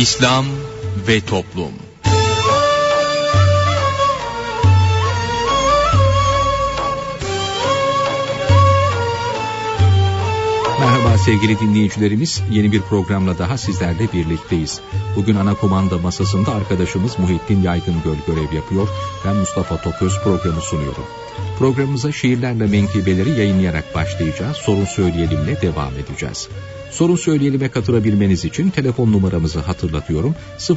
İslam ve Toplum Merhaba sevgili dinleyicilerimiz. Yeni bir programla daha sizlerle birlikteyiz. Bugün ana komanda masasında arkadaşımız Muhittin Yaygıngöl görev yapıyor. Ben Mustafa Toköz programı sunuyorum. Programımıza şiirlerle menkıbeleri yayınlayarak başlayacağız. Sorun söyleyelimle devam edeceğiz. Sorun söyleyelim ve katılabilmeniz için telefon numaramızı hatırlatıyorum.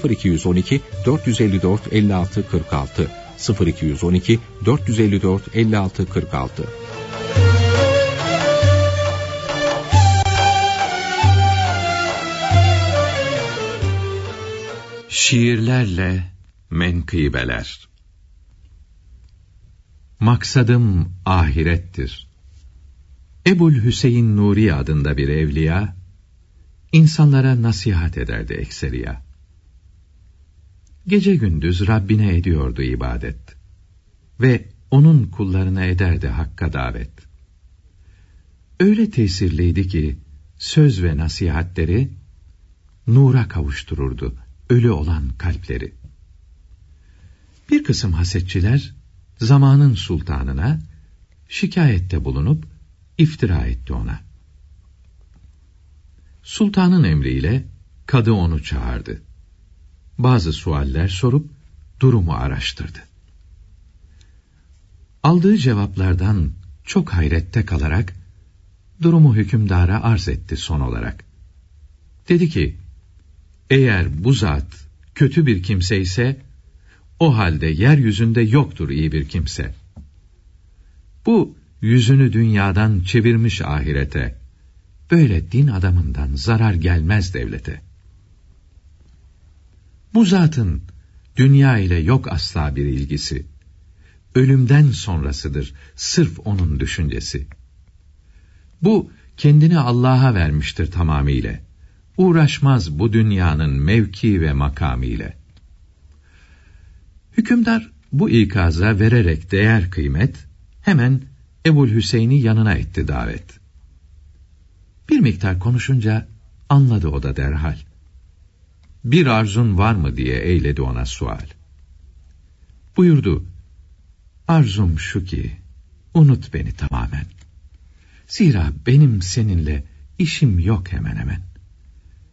0212 454 56 46 0212 454 56 46 Şiirlerle menkıbeler Maksadım ahirettir. Ebul Hüseyin Nuri adında bir evliya, insanlara nasihat ederdi ekseriya. Gece gündüz Rabbine ediyordu ibadet ve onun kullarına ederdi hakka davet. Öyle tesirliydi ki söz ve nasihatleri nura kavuştururdu ölü olan kalpleri. Bir kısım hasetçiler zamanın sultanına şikayette bulunup iftira etti ona. Sultanın emriyle kadı onu çağırdı. Bazı sualler sorup durumu araştırdı. Aldığı cevaplardan çok hayrette kalarak durumu hükümdara arz etti son olarak. Dedi ki, eğer bu zat kötü bir kimse ise, o halde yeryüzünde yoktur iyi bir kimse. Bu yüzünü dünyadan çevirmiş ahirete, böyle din adamından zarar gelmez devlete. Bu zatın dünya ile yok asla bir ilgisi. Ölümden sonrasıdır sırf onun düşüncesi. Bu kendini Allah'a vermiştir tamamıyla. Uğraşmaz bu dünyanın mevki ve makamiyle. Hükümdar bu ikaza vererek değer kıymet, hemen Ebul Hüseyin'i yanına etti davet. Bir miktar konuşunca anladı o da derhal. Bir arzun var mı diye eyledi ona sual. Buyurdu, arzum şu ki, unut beni tamamen. Zira benim seninle işim yok hemen hemen.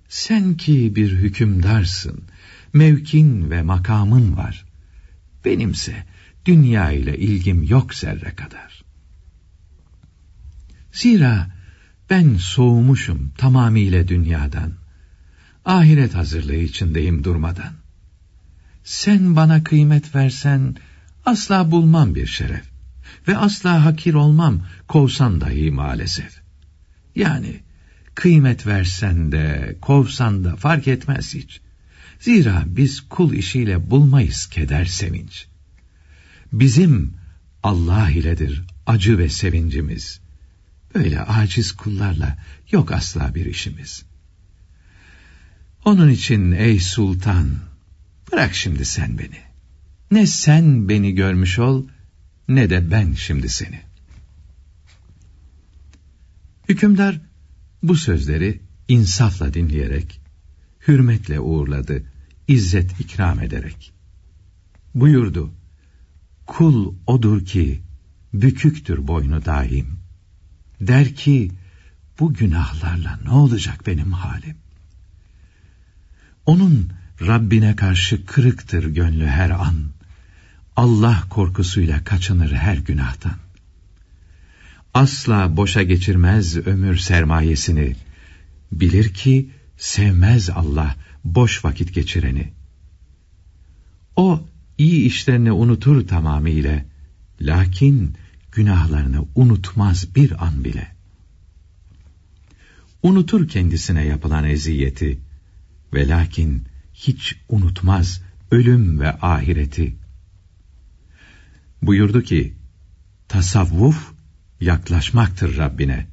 Sen ki bir hükümdarsın, mevkin ve makamın var. Benimse dünya ile ilgim yok zerre kadar. Zira ben soğumuşum tamamıyla dünyadan. Ahiret hazırlığı içindeyim durmadan. Sen bana kıymet versen asla bulmam bir şeref ve asla hakir olmam kovsan dahi maalesef. Yani kıymet versen de kovsan da fark etmez hiç. Zira biz kul işiyle bulmayız keder sevinç. Bizim Allah iledir acı ve sevincimiz. Böyle aciz kullarla yok asla bir işimiz. Onun için ey sultan, bırak şimdi sen beni. Ne sen beni görmüş ol, ne de ben şimdi seni. Hükümdar bu sözleri insafla dinleyerek, hürmetle uğurladı, izzet ikram ederek. Buyurdu, kul odur ki, büküktür boynu daim. Der ki, bu günahlarla ne olacak benim halim? Onun Rabbine karşı kırıktır gönlü her an. Allah korkusuyla kaçınır her günahtan. Asla boşa geçirmez ömür sermayesini. Bilir ki sevmez Allah boş vakit geçireni. O iyi işlerini unutur tamamıyla. Lakin günahlarını unutmaz bir an bile. Unutur kendisine yapılan eziyeti ve lakin hiç unutmaz ölüm ve ahireti. Buyurdu ki, tasavvuf yaklaşmaktır Rabbine.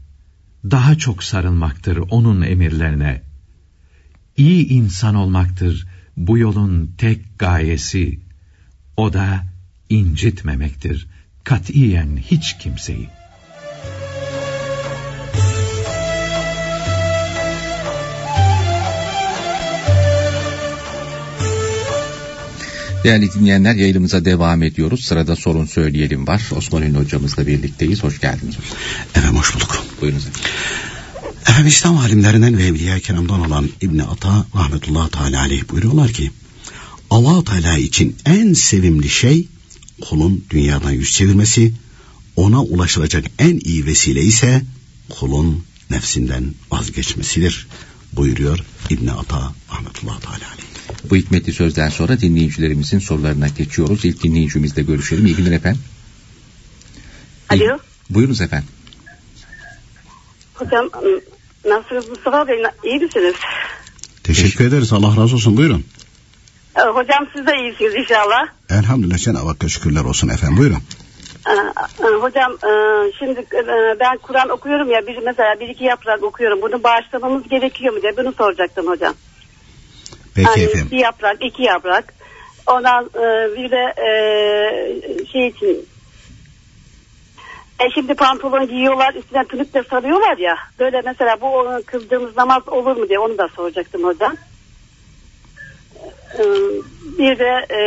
Daha çok sarılmaktır onun emirlerine. İyi insan olmaktır bu yolun tek gayesi. O da incitmemektir katiyen hiç kimseyi. Değerli dinleyenler yayınımıza devam ediyoruz. Sırada sorun söyleyelim var. Osman Ünlü hocamızla birlikteyiz. Hoş geldiniz hocam. Efendim hoş bulduk. Buyurunuz efendim. Efendim İslam alimlerinden ve Evliya-i Kiram'dan olan İbni Ata rahmetullahi teala aleyh buyuruyorlar ki allah Teala için en sevimli şey kulun dünyadan yüz çevirmesi, ona ulaşılacak en iyi vesile ise kulun nefsinden vazgeçmesidir buyuruyor İbni Ata rahmetullahi teala aleyh. Bu hikmetli sözden sonra dinleyicilerimizin sorularına geçiyoruz. İlk dinleyicimizle görüşelim. İyi günler efendim. Alo. Buyurunuz efendim. Hocam nasılsınız Mustafa Bey? İyi misiniz? Teşekkür ederiz Allah razı olsun buyurun. Ee, Hocam siz de iyisiniz inşallah. Elhamdülillah Cenab-ı Hakk'a şükürler olsun efendim buyurun. Ee, e, Hocam e, şimdi e, ben Kur'an okuyorum ya bir mesela bir iki yaprak okuyorum. Bunu bağışlamamız gerekiyor mu diye bunu soracaktım hocam. Peki Hani efendim. bir yaprak, iki yaprak. Ondan bir de şey için e şimdi pantolon giyiyorlar üstüne tünük de sarıyorlar ya. Böyle mesela bu kıldığımız namaz olur mu diye onu da soracaktım hocam. E, bir de e,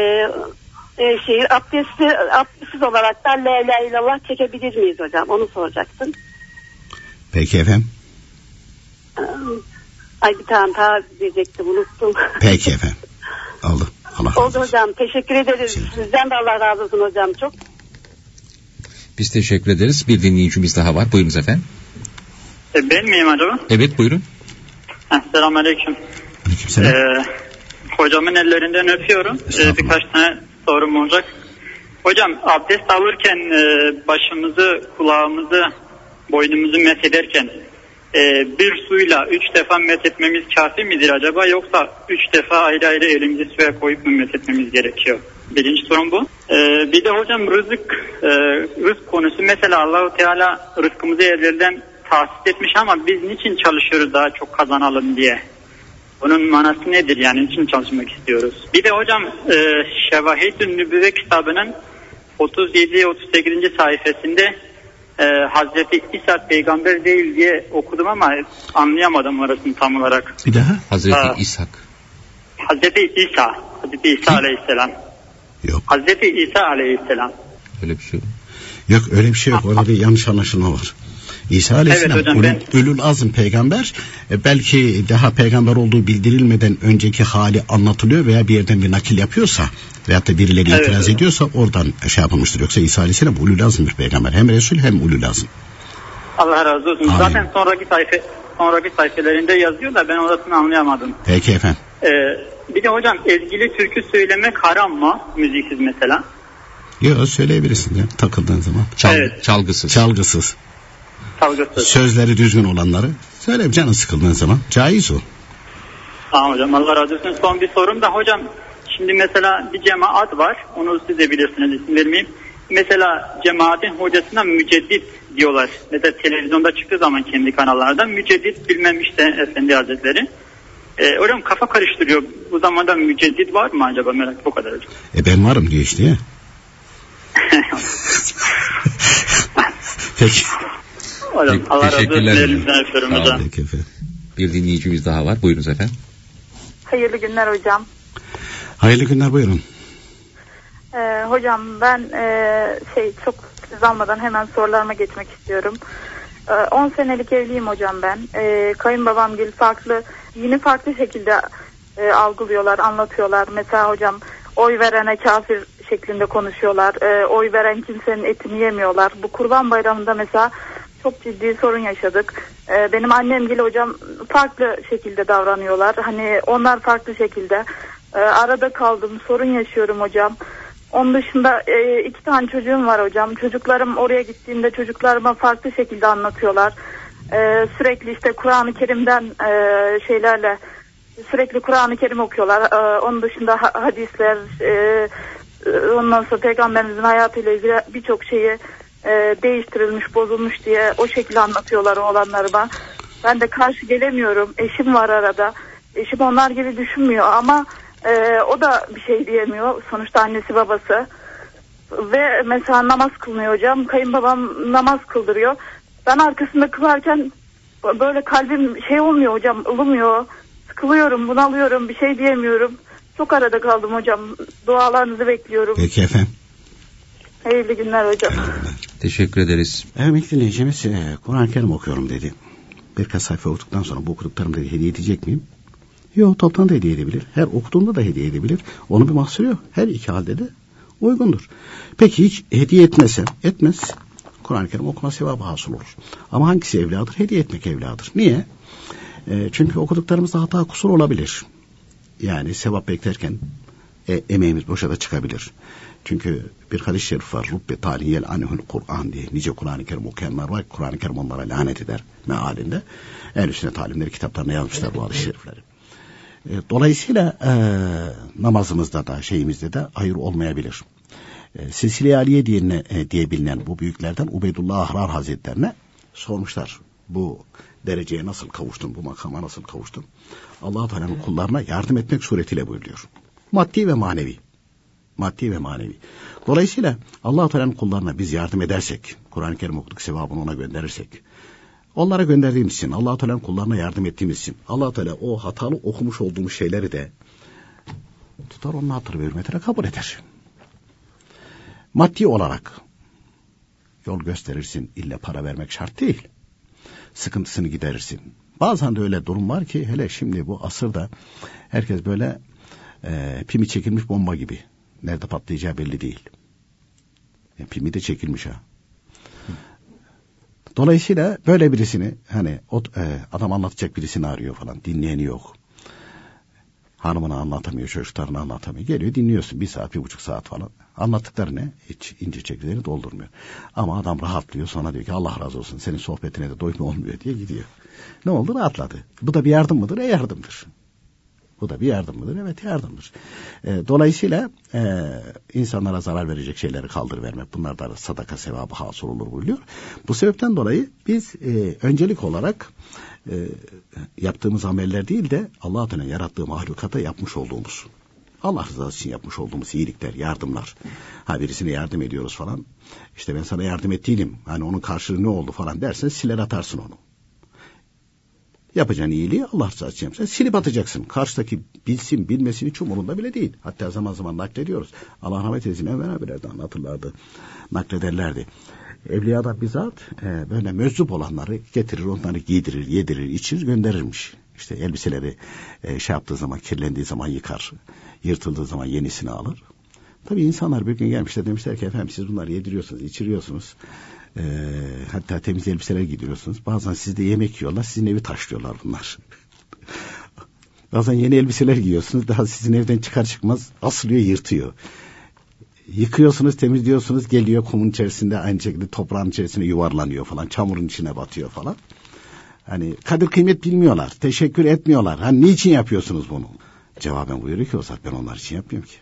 e, şey abdesti, abdestsiz olarak da la ilahe illallah çekebilir miyiz hocam? Onu soracaktım. Peki efendim. E, Ay bir tane daha diyecektim unuttum. Peki efendim. Oldu. Allah razı Oldu hocam. Teşekkür ederiz. Sizden de Allah razı olsun hocam çok. Biz teşekkür ederiz. Bir dinleyicimiz daha var. Buyurunuz efendim. E, Ben miyim acaba? Evet buyurun. Selamun Aleyküm. Aleykümselam. Ee, hocamın ellerinden öpüyorum. Ee, birkaç tane sorum olacak. Hocam abdest alırken e, başımızı, kulağımızı, boynumuzu methederken e, bir suyla üç defa methetmemiz kafi midir acaba yoksa üç defa ayrı ayrı elimizi suya koyup mu methetmemiz gerekiyor? Birinci sorun bu. Ee, bir de hocam rızık, e, rızk konusu mesela Allahu Teala rızkımızı evlerden tahsis etmiş ama biz niçin çalışıyoruz daha çok kazanalım diye? Bunun manası nedir yani niçin çalışmak istiyoruz? Bir de hocam e, Şevahid-ü Nübüvve kitabının 37-38. sayfasında e, Hazreti İsa peygamber değil diye okudum ama anlayamadım orasını tam olarak. Bir daha? Hazreti Ha. İshak. Hazreti İsa, Hazreti İsa aleyhisselam. Yok. Hazreti İsa aleyhisselam. Öyle bir şey. Yok öyle bir şey yok. Orada bir yanlış anlaşılma var. İsa Aleyhisselam Evet hocam, ulul, ben- ulul azm peygamber e, belki daha peygamber olduğu bildirilmeden önceki hali anlatılıyor veya bir yerden bir nakil yapıyorsa veyahut da birileri Evet, itiraz evet. ediyorsa oradan şey yapılmıştır. Yoksa İsa Aleyhisselam ulul azm bir peygamber. Hem Resul hem ulul azm. Allah razı olsun. Amin. Zaten sonraki sayfa sonraki sayfelerinde yazıyor da ben orasını anlayamadım. Peki efendim. Ee, bir de hocam ezgili türkü söylemek haram mı? Müziksiz mesela. Yok söyleyebilirsin ya takıldığın zaman. Çal, Evet. Çalgısız. Çalgısız. Çalgısız. Sözleri düzgün olanları söyle canın sıkıldığın zaman. Caiz o. Tamam hocam Allah razı olsun. Son bir sorum da hocam şimdi mesela bir cemaat var. Onu siz de bilirsiniz isim vermeyeyim. Mesela cemaatin hocasına müceddit diyorlar. Mesela televizyonda çıktığı zaman kendi kanallardan müceddit bilmem işte efendi hazretleri. Ee, hocam kafa karıştırıyor. Bu zamanda müceddit var mı acaba merak bu kadar hocam. E ben varım diyor işte ya. Peki. Hocam Allah razı olsun. teşekkürler olun. hocam. Peki efendim. Bir dinleyicimiz daha var. Buyurunuz efendim. Hayırlı günler hocam. Hayırlı günler buyurun. Ee, hocam ben e, şey çok siz almadan hemen sorularıma geçmek istiyorum. Ee, 10 senelik evliyim hocam ben. Ee, kayınbabam gibi farklı yine farklı şekilde e, algılıyorlar, anlatıyorlar. Mesela hocam oy verene kafir şeklinde konuşuyorlar. Ee, oy veren kimsenin etini yemiyorlar. Bu kurban bayramında mesela çok ciddi sorun yaşadık. Ee, benim annem gibi hocam farklı şekilde davranıyorlar. Hani onlar farklı şekilde. Ee, arada kaldım, sorun yaşıyorum hocam. Onun dışında e, iki tane çocuğum var hocam. Çocuklarım oraya gittiğimde çocuklarıma farklı şekilde anlatıyorlar. Ee, sürekli işte Kur'an-ı Kerim'den e, şeylerle sürekli Kur'an-ı Kerim okuyorlar. Ee, onun dışında ha- hadisler, e, ondan sonra peygamberimizin hayatıyla ilgili birçok şeyi e, değiştirilmiş, bozulmuş diye o şekilde anlatıyorlar oğlanlarıma. Ben de karşı gelemiyorum. Eşim var arada. Eşim onlar gibi düşünmüyor ama e, o da bir şey diyemiyor. Sonuçta annesi babası. Ve mesela namaz kılmıyor hocam. Kayınbabam namaz kıldırıyor. Ben arkasında kılarken böyle kalbim şey olmuyor hocam ılımıyor. Sıkılıyorum, bunalıyorum, bir şey diyemiyorum. Çok arada kaldım hocam. Dualarınızı bekliyorum. Peki efendim. Hayırlı günler hocam. Teşekkür ederiz. Evet ilk dinleyicimiz e, Kur'an-ı Kerim okuyorum dedi. Birkaç sayfa okuduktan sonra bu okuduklarımı da hediye edecek miyim? Yok toptan da hediye edebilir. Her okuduğunda da hediye edebilir. Onun bir mahsuru yok. Her iki halde de uygundur. Peki hiç hediye etmese, etmez. Kur'an-ı Kerim okuma sevabı hasıl olur. Ama hangisi evladır? Hediye etmek evladır. Niye? E, çünkü okuduklarımızda hata kusur olabilir. Yani sevap beklerken e, emeğimiz boşa da çıkabilir. Çünkü bir hadis-i şerif var. Rubbe taliyel anehul Kur'an diye. Nice Kur'an-ı Kerim okuyanlar var. Kur'an-ı Kerim onlara lanet eder mealinde. En üstüne talimleri kitaplarına yazmışlar bu hadis-i şerifleri. E, dolayısıyla e, namazımızda da şeyimizde de hayır olmayabilir. E, Silsile-i Aliye diye, e, diye bilinen bu büyüklerden Ubeydullah Ahrar Hazretlerine sormuşlar. Bu dereceye nasıl kavuştun, bu makama nasıl kavuştun? allah Teala'nın kullarına yardım etmek suretiyle buyuruyor. Maddi ve manevi. Maddi ve manevi. Dolayısıyla allah Teala'nın kullarına biz yardım edersek, Kur'an-ı Kerim okuduk sevabını ona gönderirsek, onlara gönderdiğimiz için, allah Teala'nın kullarına yardım ettiğimiz için, allah Teala o hatalı okumuş olduğumuz şeyleri de tutar onun hatırı ve hürmetine kabul eder. Maddi olarak yol gösterirsin, ille para vermek şart değil. Sıkıntısını giderirsin. Bazen de öyle durum var ki hele şimdi bu asırda herkes böyle e, pimi çekilmiş bomba gibi. Nerede patlayacağı belli değil. E, pimi de çekilmiş ha. Dolayısıyla böyle birisini hani o, e, adam anlatacak birisini arıyor falan dinleyeni yok. Hanımını anlatamıyor, çocuklarını anlatamıyor. Geliyor dinliyorsun bir saat, bir buçuk saat falan. Anlattıkları ne? Hiç ince çekirdeğini doldurmuyor. Ama adam rahatlıyor sonra diyor ki Allah razı olsun senin sohbetine de doyma olmuyor diye gidiyor. Ne oldu? Rahatladı. Bu da bir yardım mıdır? E yardımdır. Bu da bir yardım mıdır? Evet yardımdır. E, dolayısıyla e, insanlara zarar verecek şeyleri kaldır vermek. Bunlar da sadaka sevabı hasıl olur buyuruyor. Bu sebepten dolayı biz e, öncelik olarak e, yaptığımız ameller değil de Allah adına yarattığı mahlukata yapmış olduğumuz Allah rızası için yapmış olduğumuz iyilikler, yardımlar. Ha birisine yardım ediyoruz falan. İşte ben sana yardım ettiydim. Hani onun karşılığı ne oldu falan dersen siler atarsın onu. Yapacağın iyiliği Allah rızası için yapacaksın. Silip atacaksın. Karşıdaki bilsin bilmesin hiç umurunda bile değil. Hatta zaman zaman naklediyoruz. Allah rahmet eylesin Enver abiler de anlatırlardı. Naklederlerdi. Evliyada bizzat e, böyle meczup olanları getirir, onları giydirir, yedirir, içirir, gönderirmiş. İşte elbiseleri e, şey yaptığı zaman, kirlendiği zaman yıkar. Yırtıldığı zaman yenisini alır. Tabii insanlar bir gün gelmişler demişler ki efendim siz bunları yediriyorsunuz, içiriyorsunuz. E, hatta temiz elbiseler giydiriyorsunuz. Bazen sizde yemek yiyorlar, sizin evi taşlıyorlar bunlar. Bazen yeni elbiseler giyiyorsunuz, daha sizin evden çıkar çıkmaz asılıyor, yırtıyor. Yıkıyorsunuz, temizliyorsunuz, geliyor kumun içerisinde aynı şekilde toprağın içerisine yuvarlanıyor falan, çamurun içine batıyor falan. Hani kadir kıymet bilmiyorlar, teşekkür etmiyorlar. Hani niçin yapıyorsunuz bunu? Cevaben buyuruyor ki o zaman ben onlar için yapmıyorum ki.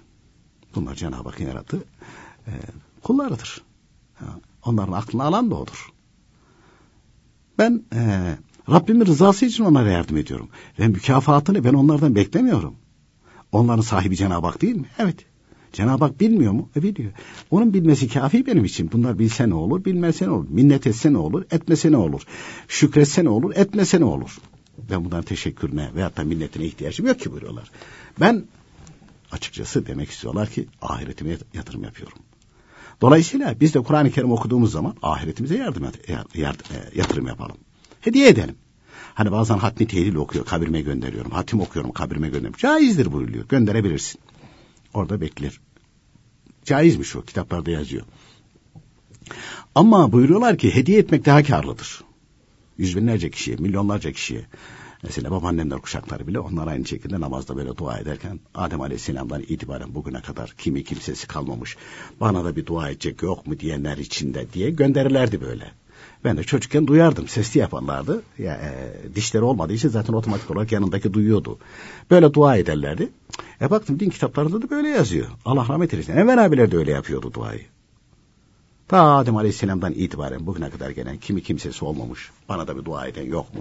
Bunlar Cenab-ı Hakk'ın yarattığı e, kullarıdır. Onların aklını alan da odur. Ben e, Rabbimin rızası için onlara yardım ediyorum. Ve mükafatını ben onlardan beklemiyorum. Onların sahibi Cenab-ı Hak değil mi? Evet. Cenab-ı Hak bilmiyor mu? E biliyor. Onun bilmesi kafi benim için. Bunlar bilse ne olur, bilmese ne olur. Minnet etse ne olur, etmese ne olur. Şükretse ne olur, etmese ne olur. Ben bunların teşekkürüne veyahut da minnetine ihtiyacım yok ki buyuruyorlar. Ben açıkçası demek istiyorlar ki ahiretime yatırım yapıyorum. Dolayısıyla biz de Kur'an-ı Kerim okuduğumuz zaman ahiretimize yardım, yardım, e, yatırım yapalım. Hediye edelim. Hani bazen hatmi tehlil okuyor, kabirime gönderiyorum. Hatim okuyorum, kabirime gönderiyorum. Caizdir buyuruyor, gönderebilirsin. Orada bekler. Caizmiş o, kitaplarda yazıyor. Ama buyuruyorlar ki hediye etmek daha karlıdır. Yüz binlerce kişiye, milyonlarca kişiye. Mesela babaannemler kuşakları bile onlar aynı şekilde namazda böyle dua ederken Adem Aleyhisselam'dan itibaren bugüne kadar kimi kimsesi kalmamış. Bana da bir dua edecek yok mu diyenler içinde diye gönderirlerdi böyle. Ben de çocukken duyardım. Sesli yaparlardı. Ya, e, dişleri olmadığı için zaten otomatik olarak yanındaki duyuyordu. Böyle dua ederlerdi. E baktım din kitaplarında da böyle yazıyor. Allah rahmet eylesin. Enver abiler de öyle yapıyordu duayı. Ta Adem Aleyhisselam'dan itibaren bugüne kadar gelen kimi kimsesi olmamış. Bana da bir dua eden yok mu?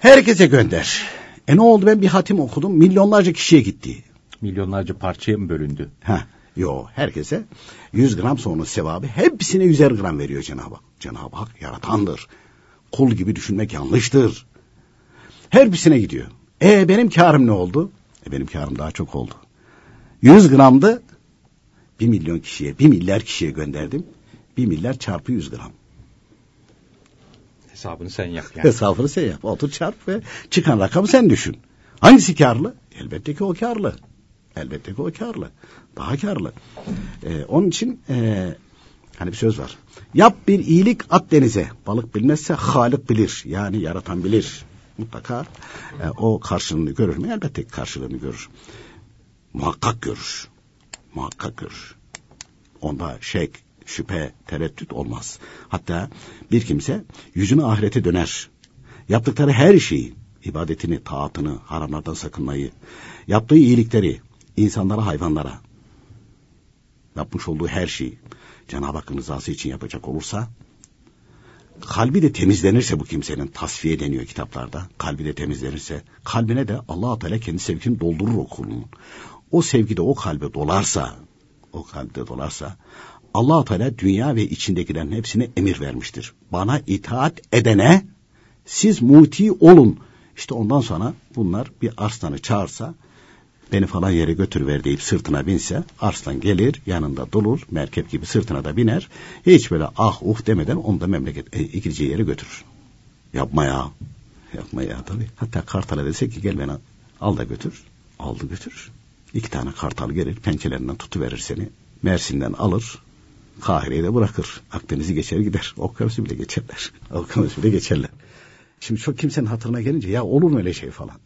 Herkese gönder. E ne oldu ben bir hatim okudum. Milyonlarca kişiye gitti. Milyonlarca parçaya mı bölündü? Ha, yo herkese 100 gram sonu sevabı hepsine 100'er gram veriyor Cenab-ı Hak. Cenab-ı Hak yaratandır. Kul gibi düşünmek yanlıştır. Her birisine gidiyor. E benim karım ne oldu? E benim karım daha çok oldu. 100 gramdı. 1 milyon kişiye, 1 milyar kişiye gönderdim. 1 milyar çarpı 100 gram. Hesabını sen yap yani. Hesabını sen yap. Otur çarp ve çıkan rakamı sen düşün. Hangisi karlı? Elbette ki o karlı. Elbette ki o karlı. Daha karlı. Ee, onun için e, hani bir söz var. Yap bir iyilik at denize. Balık bilmezse Halik bilir. Yani yaratan bilir. Mutlaka e, o karşılığını görür mü? Elbette ki karşılığını görür. Muhakkak görür. Muhakkak görür. Onda şek, şüphe, tereddüt olmaz. Hatta bir kimse yüzünü ahirete döner. Yaptıkları her şeyi, ibadetini, taatını, haramlardan sakınmayı, yaptığı iyilikleri, insanlara, hayvanlara, yapmış olduğu her şeyi Cenab-ı Hakk'ın rızası için yapacak olursa, kalbi de temizlenirse bu kimsenin tasfiye deniyor kitaplarda. Kalbi de temizlenirse, kalbine de Allah Teala kendi sevgisini doldurur o kulunun. O sevgide o kalbe dolarsa, o kalpte dolarsa allah Teala dünya ve içindekilerin hepsine emir vermiştir. Bana itaat edene siz muti olun. İşte ondan sonra bunlar bir arslanı çağırsa beni falan yere götürüver deyip sırtına binse arslan gelir yanında durur merkep gibi sırtına da biner hiç böyle ah uh demeden onu da memleket e, gideceği yere götürür. Yapma ya. Yapma ya tabii. Hatta kartala dese ki gel beni al da götür. Aldı götürür. İki tane kartal gelir pençelerinden tutuverir seni. Mersin'den alır Kahire'yi de bırakır. Akdeniz'i geçer gider. Okyanusu bile geçerler. Okyanusu bile geçerler. Şimdi çok kimsenin hatırına gelince ya olur mu öyle şey falan.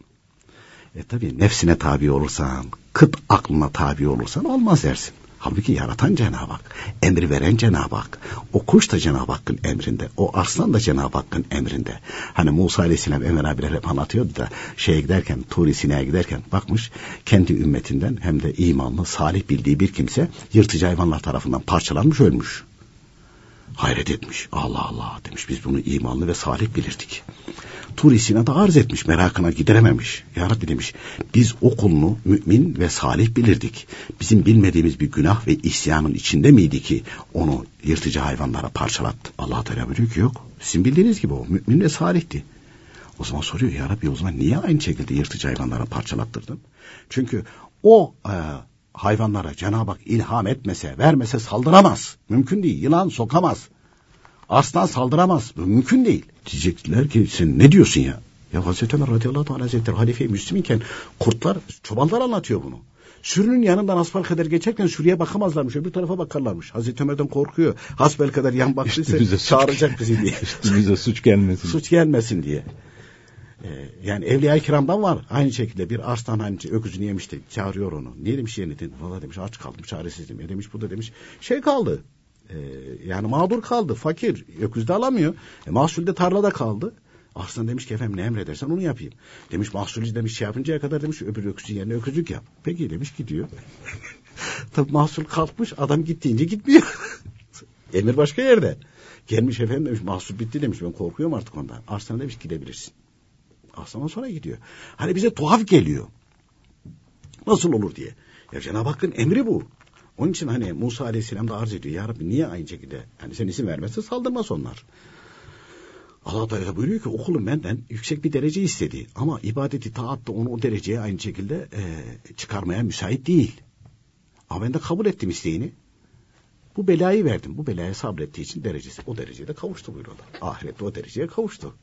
E tabi nefsine tabi olursan, kıt aklına tabi olursan olmaz dersin. Halbuki yaratan Cenab-ı Hak, emri veren Cenab-ı Hak. O kuş da Cenab-ı Hakk'ın emrinde, o arslan da Cenab-ı Hakk'ın emrinde. Hani Musa Aleyhisselam Ömer abiler hep anlatıyordu da şeye giderken, Turi Sina'ya giderken bakmış kendi ümmetinden hem de imanlı, salih bildiği bir kimse yırtıcı hayvanlar tarafından parçalanmış ölmüş. Hayret etmiş. Allah Allah demiş biz bunu imanlı ve salih bilirdik. Tur Sina'da arz etmiş merakına giderememiş. Ya Rabbi demiş biz o kulunu mümin ve salih bilirdik. Bizim bilmediğimiz bir günah ve isyanın içinde miydi ki onu yırtıcı hayvanlara parçalattı. Allah Teala buyuruyor ki yok. Sizin bildiğiniz gibi o mümin ve salihti. O zaman soruyor ya Rabbi o zaman niye aynı şekilde yırtıcı hayvanlara parçalattırdın? Çünkü o e, hayvanlara Cenab-ı Hak ilham etmese, vermese saldıramaz. Mümkün değil. Yılan sokamaz. Aslan saldıramaz. Mümkün değil. Diyecekler ki sen ne diyorsun ya? Ya Hazreti Ömer radıyallahu anh hazretleri halife-i Müslim iken kurtlar, çobanlar anlatıyor bunu. Sürünün yanından asfal kadar geçerken sürüye bakamazlarmış. Öbür tarafa bakarlarmış. Hazreti Ömer'den korkuyor. Hasbel kadar yan baktıysa çağıracak bizi diye. Üstümüze suç gelmesin. Suç gelmesin diye. Ee, yani Evliya-i Kiram'dan var. Aynı şekilde bir arslan hani öküzünü yemişti. Çağırıyor onu. Niye demiş yenidin? Valla demiş aç kaldım çaresizdim. E demiş bu da demiş şey kaldı. E, yani mağdur kaldı. Fakir. Öküz de alamıyor. E, mahsul de tarlada kaldı. Arslan demiş ki efendim ne emredersen onu yapayım. Demiş mahsulü demiş şey yapıncaya kadar demiş öbür öküzün yerine öküzlük yap. Peki demiş gidiyor. Tabi mahsul kalkmış adam gittiğince gitmiyor. Emir başka yerde. Gelmiş efendim demiş mahsul bitti demiş ben korkuyorum artık ondan. Arslan demiş gidebilirsin. Aslında sonra gidiyor. Hani bize tuhaf geliyor. Nasıl olur diye. Ya Cenab-ı Hakk'ın emri bu. Onun için hani Musa Aleyhisselam da arz ediyor. Ya Rabbi niye aynı şekilde? Hani sen isim vermezse saldırmaz onlar. Allah Teala buyuruyor ki okulum benden yüksek bir derece istedi. Ama ibadeti taatta onu o dereceye aynı şekilde e, çıkarmaya müsait değil. Ama ben de kabul ettim isteğini. Bu belayı verdim. Bu belaya sabrettiği için derecesi o derecede kavuştu buyuruyorlar. Ahirette o dereceye kavuştu.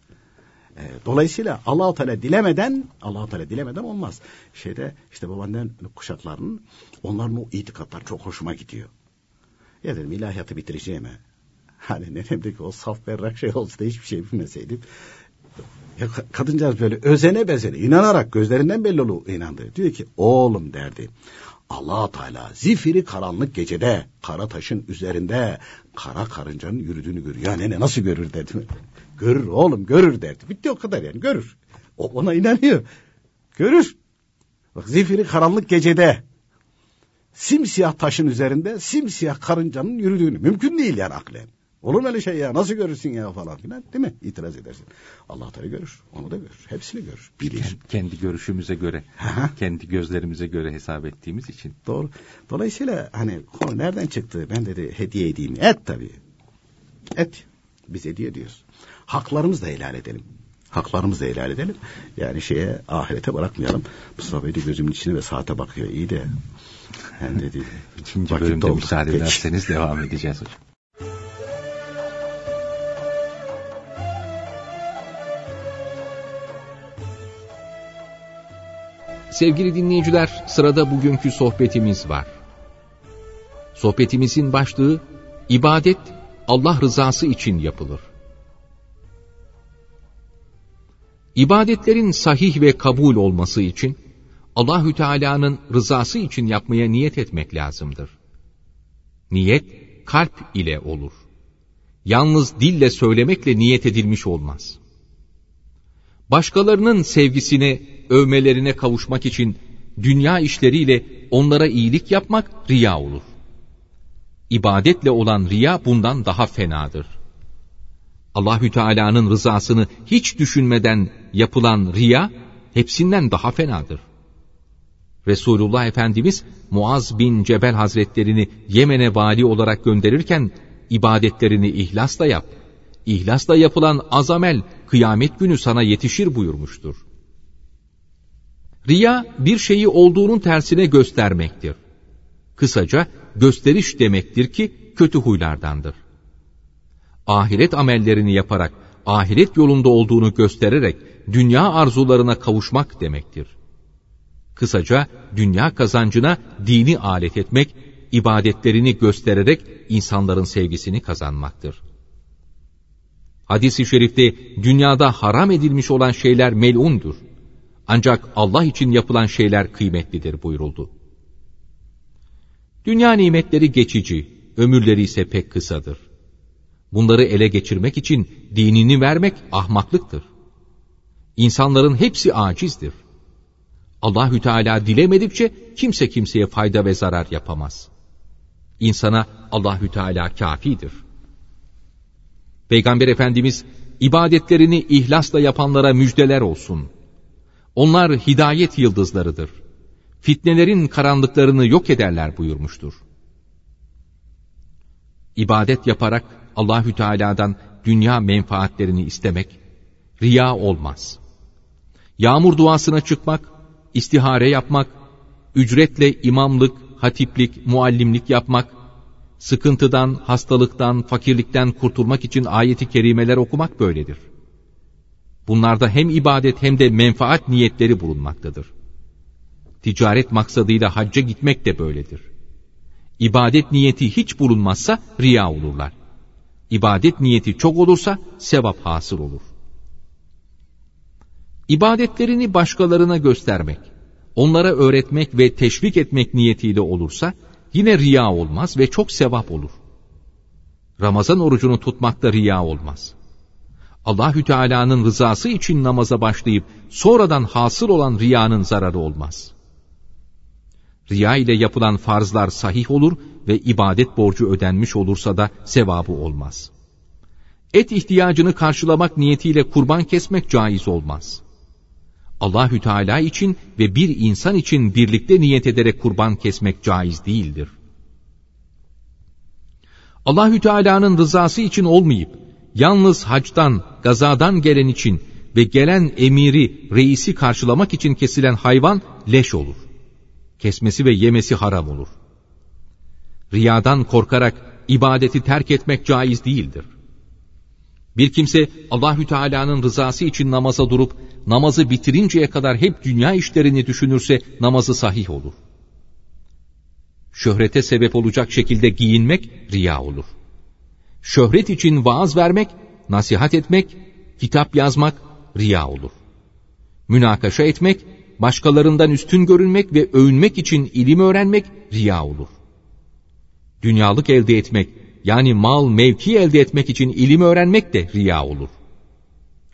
E, dolayısıyla allah Teala dilemeden allah Teala dilemeden olmaz. Şeyde işte babaannem kuşaklarının onların o itikatlar çok hoşuma gidiyor. Ya dedim ilahiyatı bitireceğim. Hani nenemdeki o saf berrak şey olsa da hiçbir şey bilmeseydim. Ya kadıncağız böyle özene bezene inanarak gözlerinden belli oluyor inandı. Diyor ki oğlum derdi. allah Teala zifiri karanlık gecede kara taşın üzerinde kara karıncanın yürüdüğünü görüyor. Ya nene nasıl görür dedim. Görür oğlum görür derdi. Bitti o kadar yani görür. O ona inanıyor. Görür. Bak zifiri karanlık gecede simsiyah taşın üzerinde simsiyah karıncanın yürüdüğünü mümkün değil yani aklen. Olur mu öyle şey ya nasıl görürsün ya falan filan değil mi? İtiraz edersin. Allah Teala görür. Onu da görür. Hepsini görür. Bilir. Kendi görüşümüze göre, kendi gözlerimize göre hesap ettiğimiz için. Doğru. Dolayısıyla hani konu nereden çıktı? Ben dedi hediye edeyim. Et tabii. Et. Biz hediye ediyoruz. Haklarımızı da helal edelim. haklarımızı helal edelim. Yani şeye ahirete bırakmayalım. Mustafa Bey de gözümün içine ve saate bakıyor. İyi de yani dedi. İkinci bölümde doldu. müsaade Peki. ederseniz devam edeceğiz hocam. Sevgili dinleyiciler, sırada bugünkü sohbetimiz var. Sohbetimizin başlığı, ibadet Allah rızası için yapılır. İbadetlerin sahih ve kabul olması için Allahü Teala'nın rızası için yapmaya niyet etmek lazımdır. Niyet kalp ile olur. Yalnız dille söylemekle niyet edilmiş olmaz. Başkalarının sevgisine, övmelerine kavuşmak için dünya işleriyle onlara iyilik yapmak riya olur. İbadetle olan riya bundan daha fenadır. Allahü Teala'nın rızasını hiç düşünmeden yapılan riya hepsinden daha fenadır. Resulullah Efendimiz Muaz bin Cebel Hazretlerini Yemen'e vali olarak gönderirken ibadetlerini ihlasla yap. İhlasla yapılan azamel kıyamet günü sana yetişir buyurmuştur. Riya bir şeyi olduğunun tersine göstermektir. Kısaca gösteriş demektir ki kötü huylardandır. Ahiret amellerini yaparak ahiret yolunda olduğunu göstererek dünya arzularına kavuşmak demektir. Kısaca dünya kazancına dini alet etmek, ibadetlerini göstererek insanların sevgisini kazanmaktır. Hadis-i şerifte dünyada haram edilmiş olan şeyler melundur. Ancak Allah için yapılan şeyler kıymetlidir buyuruldu. Dünya nimetleri geçici, ömürleri ise pek kısadır. Bunları ele geçirmek için dinini vermek ahmaklıktır. İnsanların hepsi acizdir. Allahü Teala dilemedikçe kimse kimseye fayda ve zarar yapamaz. İnsana Allahü Teala kafidir. Peygamber Efendimiz ibadetlerini ihlasla yapanlara müjdeler olsun. Onlar hidayet yıldızlarıdır. Fitnelerin karanlıklarını yok ederler buyurmuştur. İbadet yaparak Allahü Teala'dan dünya menfaatlerini istemek riya olmaz. Yağmur duasına çıkmak, istihare yapmak, ücretle imamlık, hatiplik, muallimlik yapmak, sıkıntıdan, hastalıktan, fakirlikten kurtulmak için ayeti kerimeler okumak böyledir. Bunlarda hem ibadet hem de menfaat niyetleri bulunmaktadır. Ticaret maksadıyla hacca gitmek de böyledir. İbadet niyeti hiç bulunmazsa riya olurlar. İbadet niyeti çok olursa sevap hasıl olur. İbadetlerini başkalarına göstermek, onlara öğretmek ve teşvik etmek niyetiyle olursa yine riya olmaz ve çok sevap olur. Ramazan orucunu tutmakta riya olmaz. Allahü Teala'nın rızası için namaza başlayıp sonradan hasıl olan riyanın zararı olmaz. Riya ile yapılan farzlar sahih olur ve ibadet borcu ödenmiş olursa da sevabı olmaz. Et ihtiyacını karşılamak niyetiyle kurban kesmek caiz olmaz. Allahü Teala için ve bir insan için birlikte niyet ederek kurban kesmek caiz değildir. Allahü Teala'nın rızası için olmayıp yalnız hacdan, gazadan gelen için ve gelen emiri, reisi karşılamak için kesilen hayvan leş olur. Kesmesi ve yemesi haram olur. Riyadan korkarak ibadeti terk etmek caiz değildir. Bir kimse Allahü Teala'nın rızası için namaza durup namazı bitirinceye kadar hep dünya işlerini düşünürse namazı sahih olur. Şöhrete sebep olacak şekilde giyinmek riya olur. Şöhret için vaaz vermek, nasihat etmek, kitap yazmak riya olur. Münakaşa etmek, başkalarından üstün görünmek ve övünmek için ilim öğrenmek riya olur. Dünyalık elde etmek, yani mal mevki elde etmek için ilim öğrenmek de riya olur.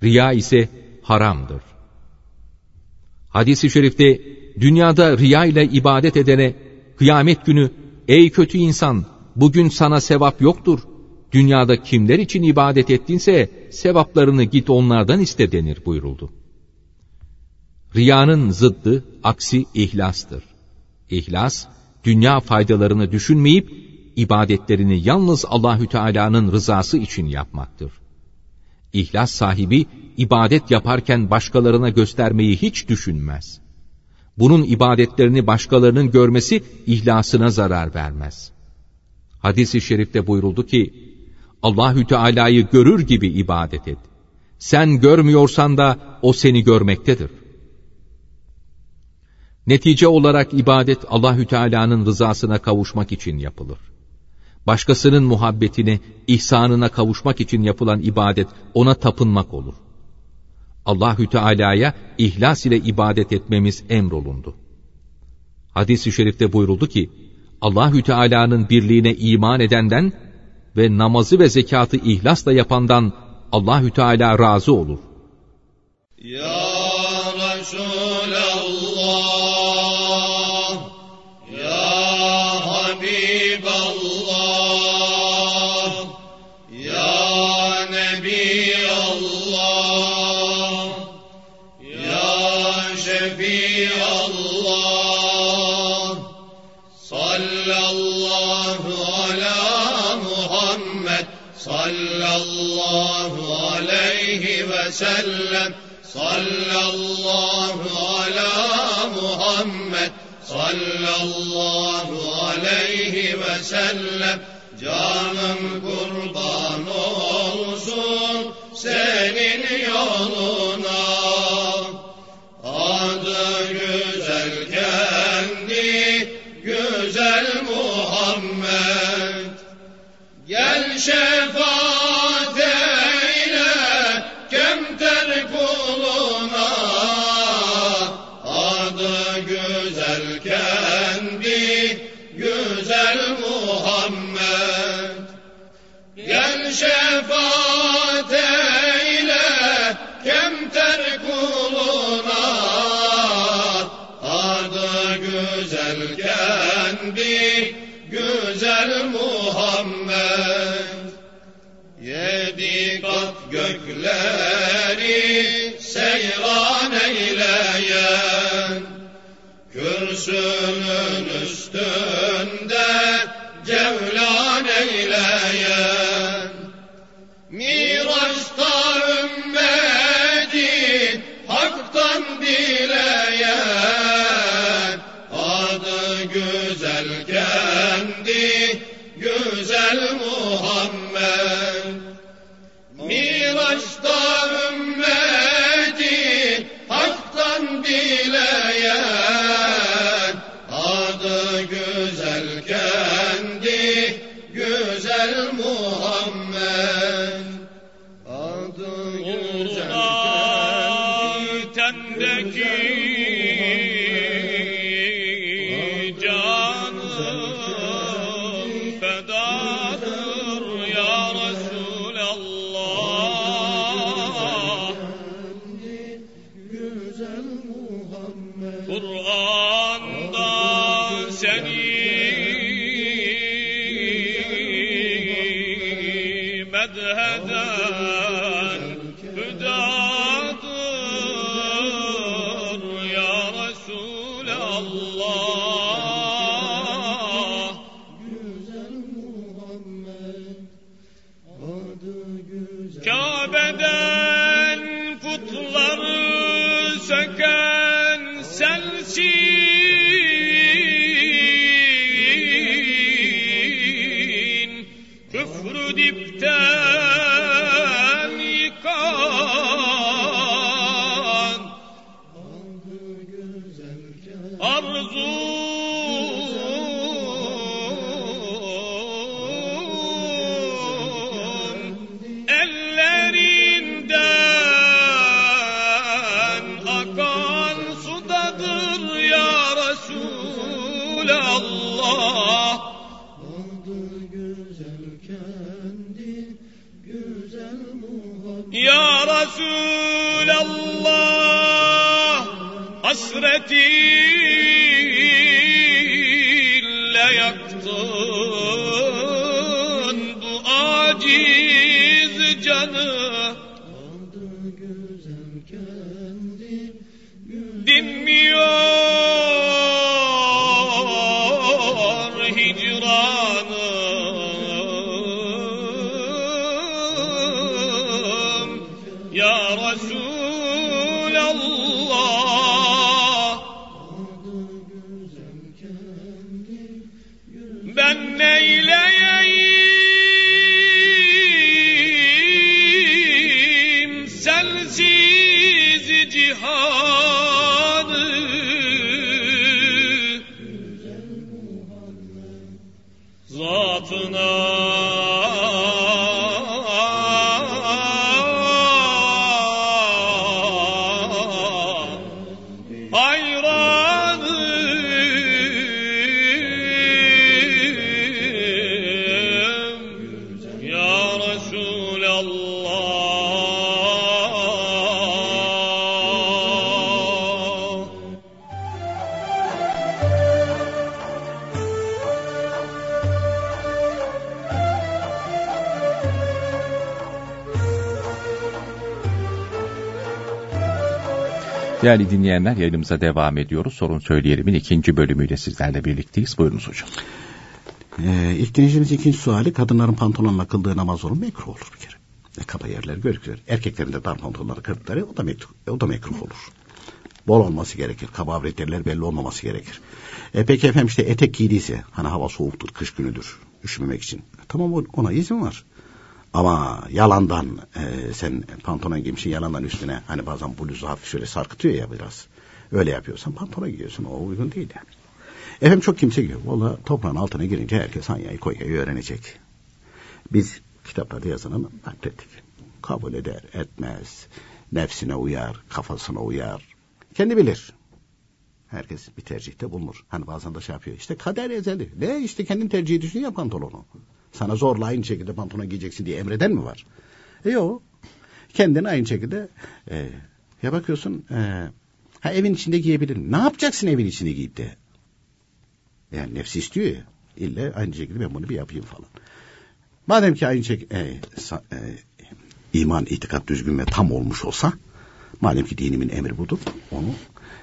Riya ise haramdır. Hadis-i şerifte dünyada riya ile ibadet edene kıyamet günü ey kötü insan bugün sana sevap yoktur. Dünyada kimler için ibadet ettinse sevaplarını git onlardan iste denir buyuruldu. Riyanın zıddı, aksi ihlastır. İhlas, dünya faydalarını düşünmeyip ibadetlerini yalnız Allahü Teala'nın rızası için yapmaktır. İhlas sahibi ibadet yaparken başkalarına göstermeyi hiç düşünmez. Bunun ibadetlerini başkalarının görmesi ihlasına zarar vermez. Hadis-i şerifte buyuruldu ki, Allahü Teala'yı görür gibi ibadet et. Sen görmüyorsan da o seni görmektedir. Netice olarak ibadet Allahü Teala'nın rızasına kavuşmak için yapılır. Başkasının muhabbetini, ihsanına kavuşmak için yapılan ibadet ona tapınmak olur. Allahü Teala'ya ihlas ile ibadet etmemiz emrolundu. Hadis-i şerifte buyuruldu ki, Allahü Teala'nın birliğine iman edenden ve namazı ve zekatı ihlasla yapandan Allahü Teala razı olur. Ya وسلم صلى الله على محمد صلى الله عليه وسلم Canım kurban kendi güzel Muhammed. Yedi kat gökleri seyran eyleyen kürsünün üstünde cevlan eyleyen الله يا رسول Değerli dinleyenler yayınımıza devam ediyoruz. Sorun Söyleyelim'in ikinci bölümüyle sizlerle birlikteyiz. Buyurunuz hocam. Ee, ilk dinleyicimiz ikinci suali kadınların pantolonla kıldığı namaz olur? Mekruh olur bir kere. E, kaba yerler görüküyor. Erkeklerin de dar pantolonları kırdıkları o da mekruh, o da mekruh olur. Bol olması gerekir. Kaba avret belli olmaması gerekir. E, peki efendim işte etek giydiyse hani hava soğuktur, kış günüdür üşümemek için. E, tamam ona izin var. Ama yalandan e, sen pantolon giymişsin yalandan üstüne hani bazen bluzu hafif şöyle sarkıtıyor ya biraz. Öyle yapıyorsan pantolon giyiyorsun o uygun değil yani. Efendim çok kimse giyiyor. Valla toprağın altına girince herkes Hanya'yı Konya'yı öğrenecek. Biz kitaplarda yazanı naklettik. Kabul eder, etmez. Nefsine uyar, kafasına uyar. Kendi bilir. Herkes bir tercihte bulunur. Hani bazen de şey yapıyor. İşte kader ezeli. Ne işte kendin tercih ediyorsun ya pantolonu. Sana zorla aynı şekilde pantolon giyeceksin diye emreden mi var? E yok. Kendin aynı şekilde e, ya bakıyorsun e, ha evin içinde giyebilirim. Ne yapacaksın evin içinde giyip de? Yani nefsi istiyor ya. İlle aynı şekilde ben bunu bir yapayım falan. Madem ki aynı şekilde e, sa- e, iman, itikat düzgün ve tam olmuş olsa madem ki dinimin emri budur onu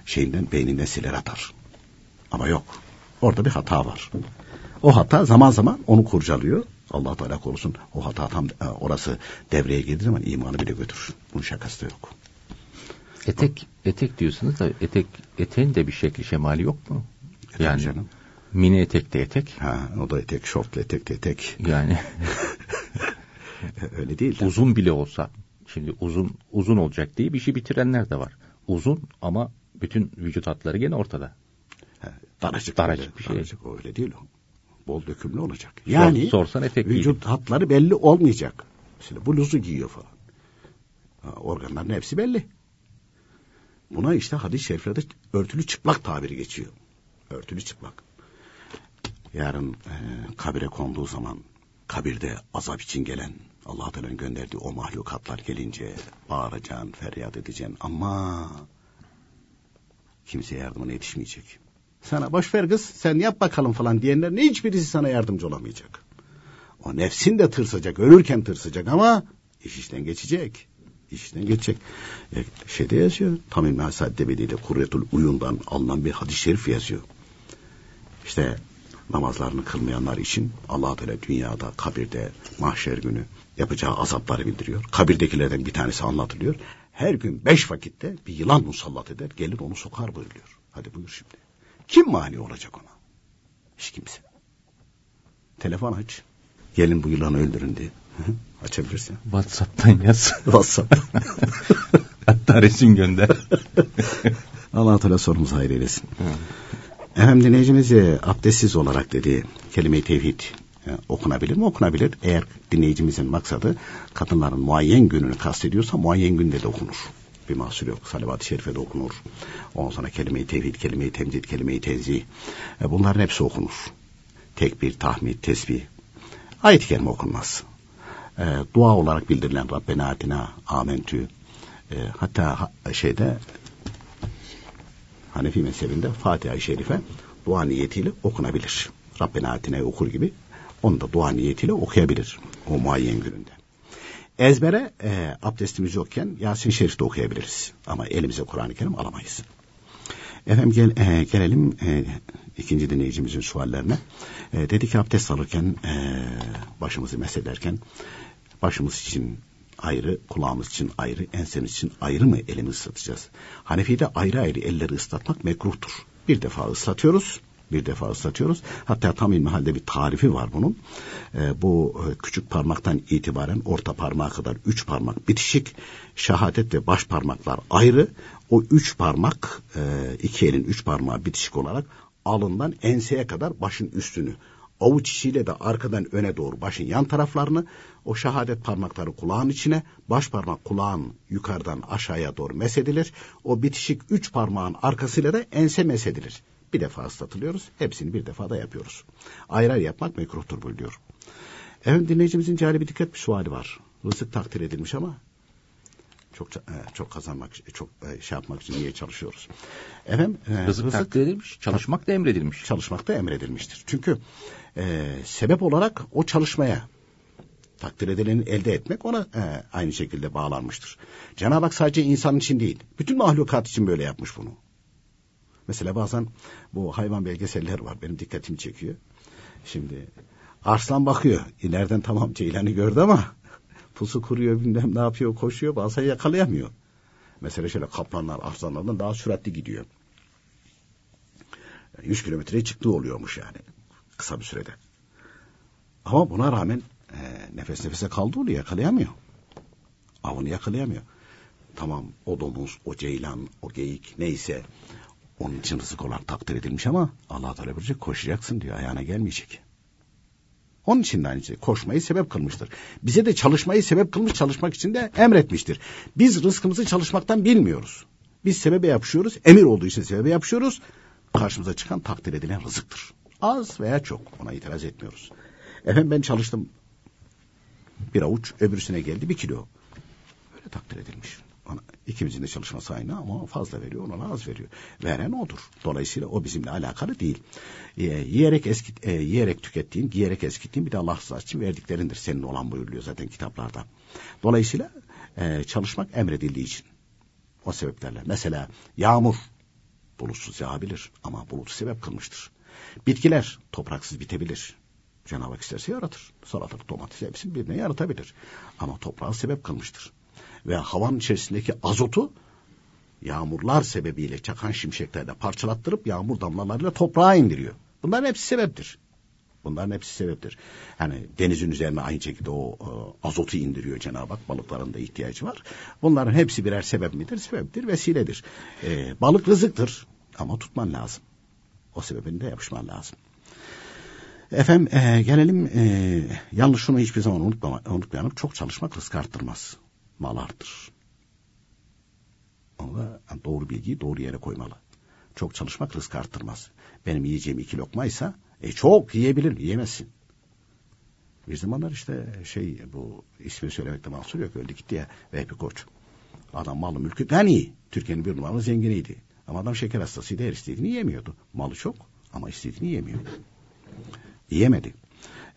şeyinden beyninden siler atar. Ama yok. Orada bir hata var. O hata zaman zaman onu kurcalıyor. Allah Teala korusun o hata tam e, orası devreye girdiği zaman imanı bile götürür. Bunun şakası da yok. Etek etek diyorsunuz da etek eteğin de bir şekli şemali yok mu? Tabii Yani canım. mini etek de etek. Ha, o da etek, şortlu etek de etek. Yani Öyle değil. uzun bile olsa şimdi uzun uzun olacak diye bir şey bitirenler de var. Uzun ama bütün vücut hatları gene ortada. Ha, daracık, Daracık öyle, bir şey. Daracık o öyle değil o. Bol dökümlü olacak. Yani sorsan etek vücut hatları belli olmayacak. Mesela bluzu giyiyor falan. Ha, organların hepsi belli. Buna işte hadis-i şeriflerde örtülü çıplak tabiri geçiyor. Örtülü çıplak. Yarın e, kabire konduğu zaman kabirde azap için gelen Allah Teala'nın gönderdiği o mahlukatlar gelince bağıracaksın, feryat edeceksin ama kimse yardımına yetişmeyecek. Sana boş ver kız sen yap bakalım falan diyenlerin hiçbirisi sana yardımcı olamayacak. O nefsin de tırsacak, ölürken tırsacak ama iş işten geçecek. İş işten geçecek. E, şeyde yazıyor. Tam İlmi Hasadde Bedi'de Kurretul Uyun'dan alınan bir hadis-i şerif yazıyor. İşte namazlarını kılmayanlar için allah Teala dünyada, kabirde, mahşer günü yapacağı azapları bildiriyor. Kabirdekilerden bir tanesi anlatılıyor. Her gün beş vakitte bir yılan musallat eder, gelir onu sokar buyuruyor. Hadi buyur şimdi. Kim mani olacak ona? Hiç kimse. Telefon aç. Gelin bu yılanı öldürün diye. Hı hı, Açabilirsin. WhatsApp'tan yaz. WhatsApp. Hatta resim gönder. Allah Teala sorumuzu hayır eylesin. Efendim dinleyicimiz e, abdestsiz olarak dediği kelime-i tevhid e, okunabilir mi? Okunabilir. Eğer dinleyicimizin maksadı kadınların muayyen gününü kastediyorsa muayyen günde de okunur. Bir mahsur yok. Salavat-ı şerife de okunur. Ondan sonra kelime-i tevhid, kelime-i temcid, kelime-i tenzih. E, bunların hepsi okunur. Tekbir, tahmid, tesbih. Ayet-i kerime okunmaz. E, dua olarak bildirilen Rabbena atina amentü. E, hatta ha- şeyde Hanefi mezhebinde Fatiha-i Şerife dua niyetiyle okunabilir. Rabbena atine okur gibi onu da dua niyetiyle okuyabilir o muayyen gününde. Ezbere e, abdestimiz yokken Yasin Şerif de okuyabiliriz. Ama elimize Kur'an-ı Kerim alamayız. Efendim gel, e, gelelim e, ikinci dinleyicimizin suallerine. E, dedi ki abdest alırken e, başımızı mesederken başımız için ayrı, kulağımız için ayrı, ensemiz için ayrı mı elimizi ıslatacağız? Hanefi'de ayrı ayrı elleri ıslatmak mekruhtur. Bir defa ıslatıyoruz, bir defa ıslatıyoruz. Hatta tam ilmihalde bir tarifi var bunun. E, bu e, küçük parmaktan itibaren orta parmağa kadar üç parmak bitişik. Şehadet ve baş parmaklar ayrı. O üç parmak e, iki elin üç parmağı bitişik olarak alından enseye kadar başın üstünü avuç içiyle de arkadan öne doğru başın yan taraflarını o şehadet parmakları kulağın içine baş parmak kulağın yukarıdan aşağıya doğru mesedilir. O bitişik üç parmağın arkasıyla da ense mesedilir. Bir defa ıslatılıyoruz. Hepsini bir defa da yapıyoruz. Ayrı ayrı yapmak mekruhtur buyuruyor. Evet dinleyicimizin cari bir dikkat bir suali var. Rızık takdir edilmiş ama çok e, çok kazanmak çok e, şey yapmak için niye çalışıyoruz? Efendim e, rızık, rızık takdir edilmiş, çalışmak da emredilmiş. Çalışmak da emredilmiştir. Çünkü e, sebep olarak o çalışmaya takdir edileni elde etmek ona e, aynı şekilde bağlanmıştır. Cenab-ı Hak sadece insan için değil, bütün mahlukat için böyle yapmış bunu. Mesela bazen bu hayvan belgeseller var, benim dikkatimi çekiyor. Şimdi arslan bakıyor, ileriden tamam ceylanı gördü ama pusu kuruyor bilmem ne yapıyor, koşuyor, bazen yakalayamıyor. Mesela şöyle kaplanlar arslanlardan daha süratli gidiyor. 100 kilometreye çıktığı oluyormuş yani kısa bir sürede. Ama buna rağmen e, nefes nefese kaldı oluyor yakalayamıyor. Avını yakalayamıyor. Tamam o domuz, o ceylan, o geyik neyse onun için rızık olarak takdir edilmiş ama Allah Teala bilecek koşacaksın diyor ayağına gelmeyecek. Onun için de aynı şey. Koşmayı sebep kılmıştır. Bize de çalışmayı sebep kılmış çalışmak için de emretmiştir. Biz rızkımızı çalışmaktan bilmiyoruz. Biz sebebe yapışıyoruz. Emir olduğu için sebebe yapışıyoruz. Karşımıza çıkan takdir edilen rızıktır. Az veya çok ona itiraz etmiyoruz. Efendim ben çalıştım. Bir avuç öbürsüne geldi bir kilo. Böyle takdir edilmiş. Ona, ikimizin de çalışması aynı ama fazla veriyor ona az veriyor. Veren odur. Dolayısıyla o bizimle alakalı değil. E, yiyerek eskit, e, yiyerek tükettiğin, giyerek eskittiğin bir de Allah rızası için verdiklerindir. Senin olan buyuruluyor zaten kitaplarda. Dolayısıyla e, çalışmak emredildiği için. O sebeplerle. Mesela yağmur bulutsuz yağabilir ama bulut sebep kılmıştır. Bitkiler topraksız bitebilir. Cenab-ı Hak isterse yaratır. Salatalık, domates hepsini birbirine yaratabilir. Ama toprağı sebep kılmıştır. Ve havanın içerisindeki azotu yağmurlar sebebiyle çakan şimşeklerde parçalattırıp yağmur damlalarıyla toprağa indiriyor. Bunların hepsi sebeptir. Bunların hepsi sebeptir. Yani denizin üzerine aynı şekilde o e, azotu indiriyor Cenab-ı Hak. Balıkların da ihtiyacı var. Bunların hepsi birer sebep midir? Sebeptir, vesiledir. E, balık rızıktır ama tutman lazım. O sebebinde yapışman lazım. Efendim e, gelelim e, yanlış şunu hiçbir zaman unutmama, unutmayalım. Çok çalışmak rızkı arttırmaz. Mal arttırır. Ama doğru bilgiyi doğru yere koymalı. Çok çalışmak rızkı arttırmaz. Benim yiyeceğim iki lokmaysa e, çok yiyebilir yiyemezsin. Bir zamanlar işte şey bu ismi söylemekte mahsur yok öldü gitti ya Vehbi Koç. Adam malı mülkü gani. Türkiye'nin bir numaralı zenginiydi. Ama adam şeker hastasıydı her istediğini yemiyordu. Malı çok ama istediğini yemiyor. Yiyemedi.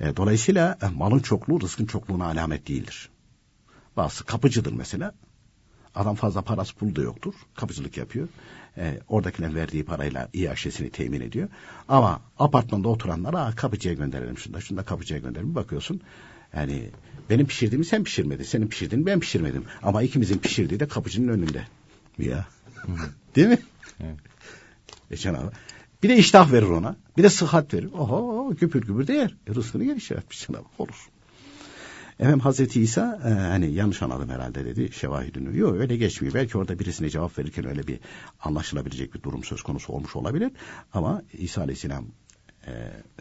E, dolayısıyla e, malın çokluğu rızkın çokluğuna alamet değildir. Bazısı kapıcıdır mesela. Adam fazla parası pulu da yoktur. Kapıcılık yapıyor. E, oradakilerin verdiği parayla iaşesini temin ediyor. Ama apartmanda oturanlara kapıcıya gönderelim şunda, şunda kapıcıya gönderelim. Bakıyorsun yani benim pişirdiğimi sen pişirmedin. Senin pişirdiğini ben pişirmedim. Ama ikimizin pişirdiği de kapıcının önünde. Ya. Değil mi? Evet. E Cenab-ı bir de iştah verir ona. Bir de sıhhat verir. Oho güpür güpür de yer. E, rızkını yaratmış Cenab-ı Olur. Efendim Hazreti İsa e, hani yanlış anladım herhalde dedi şevahidünü. Yok öyle geçmiyor. Belki orada birisine cevap verirken öyle bir anlaşılabilecek bir durum söz konusu olmuş olabilir. Ama İsa Aleyhisselam e,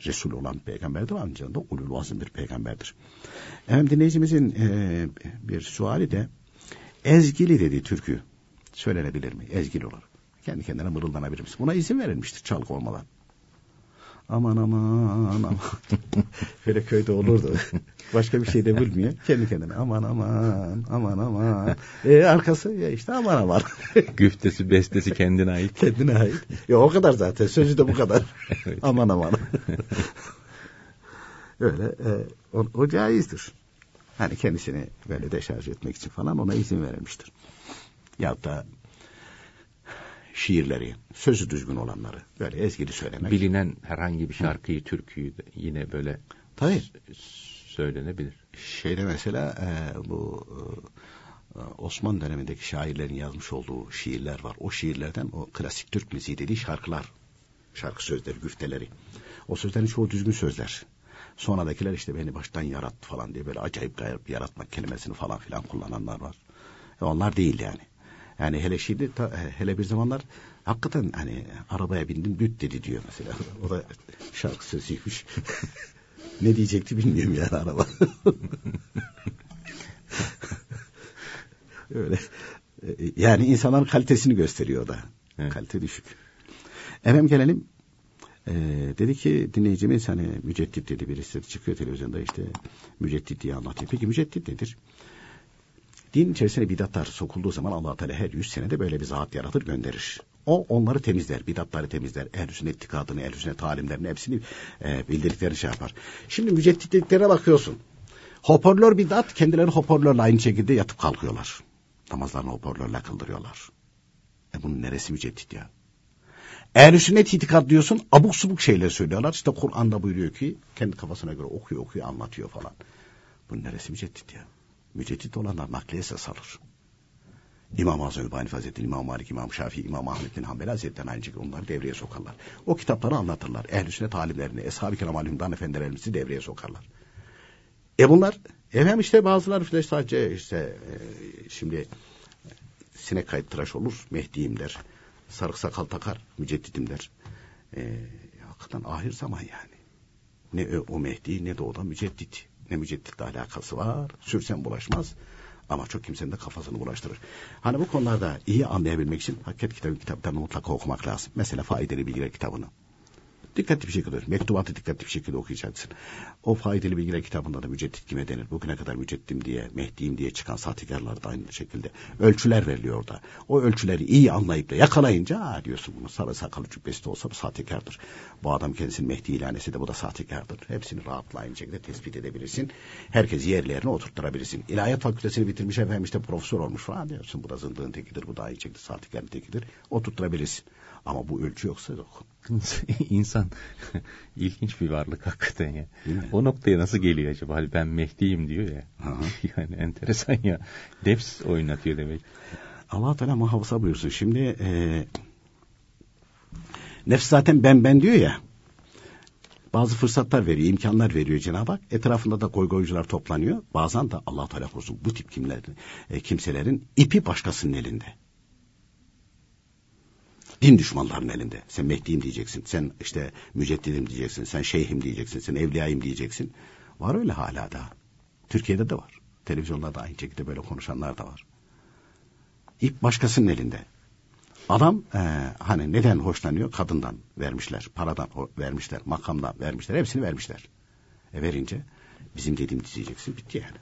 Resul olan peygamberdir aynı zamanda ulul vazım bir peygamberdir. Efendim dinleyicimizin e, bir suali de ezgili dedi türkü söylenebilir mi? Ezgili olarak. Kendi kendine mırıldanabilir misin? Buna izin verilmiştir çalgı olmadan. Aman aman aman. Böyle köyde olurdu. Başka bir şey de bilmiyor. Kendi kendine aman aman aman aman. E, arkası ya işte aman aman. Güftesi bestesi kendine ait. kendine ait. Ya o kadar zaten. Sözü de bu kadar. evet. Aman aman. Öyle e, o, o caizdir. Hani kendisini böyle deşarj etmek için falan ona izin verilmiştir. Ya da şiirleri, sözü düzgün olanları böyle ezgili söylemek. Bilinen herhangi bir şarkıyı, Hı. türküyü de yine böyle Tabii. söylenebilir. Şeyde mesela e, bu e, Osmanlı dönemindeki şairlerin yazmış olduğu şiirler var. O şiirlerden o klasik Türk müziği dediği şarkılar Şarkı sözleri, güfteleri. O sözlerin çoğu düzgün sözler. Sonradakiler işte beni baştan yarattı falan diye böyle acayip gayet yaratmak kelimesini falan filan kullananlar var. E onlar değil yani. Yani hele şimdi ta- hele bir zamanlar hakikaten hani arabaya bindim düt dedi diyor mesela. O da şarkı sözüymüş. ne diyecekti bilmiyorum yani araba. Öyle. Yani insanların kalitesini gösteriyor da. Evet. Kalite düşük. Efendim gelelim. Ee, dedi ki dinleyicimiz hani müceddit dedi birisi çıkıyor televizyonda işte müceddit diye anlatıyor. Peki müceddit nedir? Din içerisine bidatlar sokulduğu zaman allah Teala her yüz senede böyle bir zat yaratır gönderir. O onları temizler, bidatları temizler. Ehl-i sünnet itikadını, ehl-i sünnet talimlerini hepsini e, bildirdiklerini şey yapar. Şimdi müceddit dediklere bakıyorsun. Hoparlör bidat, kendileri hoparlörle aynı şekilde yatıp kalkıyorlar. Namazlarını hoparlörle kıldırıyorlar. E bunun neresi müceddit ya? Ehl-i sünnet itikad diyorsun abuk subuk şeyler söylüyorlar. İşte Kur'an'da buyuruyor ki kendi kafasına göre okuyor okuyor anlatıyor falan. Bunun neresi müceddit ya? Müceddit olanlar nakli esas alır. İmam-ı Azam Hanife Hazretleri, İmam Malik, İmam Şafii, İmam Ahmet bin Hanbel Hazretleri aynı şekilde onları devreye sokarlar. O kitapları anlatırlar. Ehl-i sünnet alimlerini, Eshab-ı Kiram alimdan efendilerimizi devreye sokarlar. E bunlar, efendim işte bazıları işte sadece işte e, şimdi sinek kayıt tıraş olur, Mehdi'yim der. Sarık sakal takar, müceddidim der. E, hakikaten ahir zaman yani. Ne o Mehdi ne de o da müceddit. Ne mücedditle alakası var. Sürsen bulaşmaz. Ama çok kimsenin de kafasını bulaştırır. Hani bu konularda iyi anlayabilmek için Hakikat kitabı kitaplarını mutlaka okumak lazım. Mesela faydalı bilgiler kitabını. Dikkatli bir şekilde, mektubatı dikkatli bir şekilde okuyacaksın. O faydalı bilgiler kitabında da müceddit kime denir? Bugüne kadar müceddim diye, Mehdi'yim diye çıkan sahtekarlar da aynı şekilde. Ölçüler veriliyor orada. O ölçüleri iyi anlayıp da yakalayınca ha diyorsun bunu sarı sakalı cübbesi de olsa bu sahtekardır. Bu adam kendisini Mehdi ilan etse de bu da sahtekardır. Hepsini rahatla aynı şekilde tespit edebilirsin. Herkes yerlerine oturtturabilirsin. İlahiyat fakültesini bitirmiş efendim işte profesör olmuş falan diyorsun. Bu da zındığın tekidir, bu da aynı şekilde sahtekarın tekidir. Oturtturabilirsin. Ama bu ölçü yoksa yok. İnsan ilginç bir varlık hakikaten ya. O noktaya nasıl geliyor acaba? Hani ben Mehdi'yim diyor ya. Yani enteresan ya. Nefs oynatıyor demek. Allah Teala muhafaza buyursun. Şimdi e, nefs zaten ben ben diyor ya. Bazı fırsatlar veriyor, imkanlar veriyor Cenab-ı Hak. Etrafında da goygoycular toplanıyor. Bazen de Allah Teala korusun bu tip kimlerin, e, kimselerin ipi başkasının elinde. Din düşmanlarının elinde. Sen Mehdi'yim diyeceksin. Sen işte müceddidim diyeceksin. Sen şeyhim diyeceksin. Sen evliyayım diyeceksin. Var öyle hala da. Türkiye'de de var. Televizyonlarda aynı şekilde böyle konuşanlar da var. İp başkasının elinde. Adam e, hani neden hoşlanıyor? Kadından vermişler, paradan vermişler, makamdan vermişler, hepsini vermişler. E verince bizim dediğimiz diyeceksin bitti yani.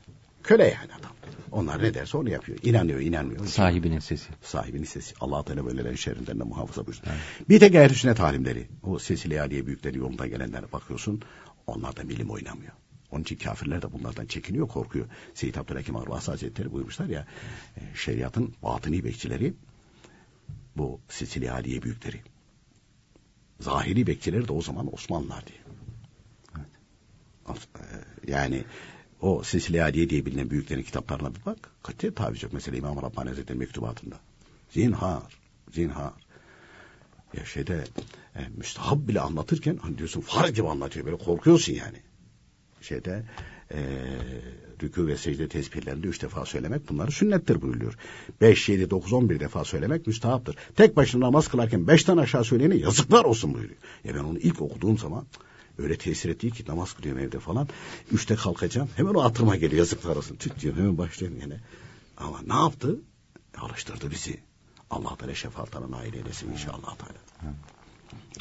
Köle yani adam. Onlar ne derse onu yapıyor. İnanıyor, inanmıyor. Sahibinin sesi. Sahibinin sesi. Allah Teala böylelerin şerrinden de muhafaza buyursun. Bir tek ehl sünnet alimleri. O Sesile Aliye büyükleri yolunda gelenlere bakıyorsun. Onlar da milim oynamıyor. Onun için kafirler de bunlardan çekiniyor, korkuyor. Seyyid Abdülhakim Arvasi Hazretleri buyurmuşlar ya, e, şeriatın batıni bekçileri bu Sicilya Aliye büyükleri. Zahiri bekçileri de o zaman Osmanlılar diye. As- e, Yani o Sicilya Aliye diye bilinen büyüklerin kitaplarına bir bak. Katiye taviz yok. Mesela İmam Rabbani Hazretleri mektubatında. Zinhar, zinhar. Ya şeyde e, müstahap bile anlatırken hani diyorsun far gibi anlatıyor. Böyle korkuyorsun yani. Şeyde e, rükû ve secde tesbihlerinde üç defa söylemek bunları sünnettir buyuruyor. Beş, yedi, dokuz, on bir defa söylemek müstahaptır. Tek başına namaz kılarken beşten aşağı söyleyene yazıklar olsun buyuruyor. Ya ben onu ilk okuduğum zaman öyle tesir etti ki namaz kılıyorum evde falan. Üçte kalkacağım. Hemen o hatırıma geliyor yazıklar olsun. Tüt diyor hemen başlıyorum yine. Ama ne yaptı? Alıştırdı bizi. Allah Teala şefaatlerine nail eylesin inşallah Teala.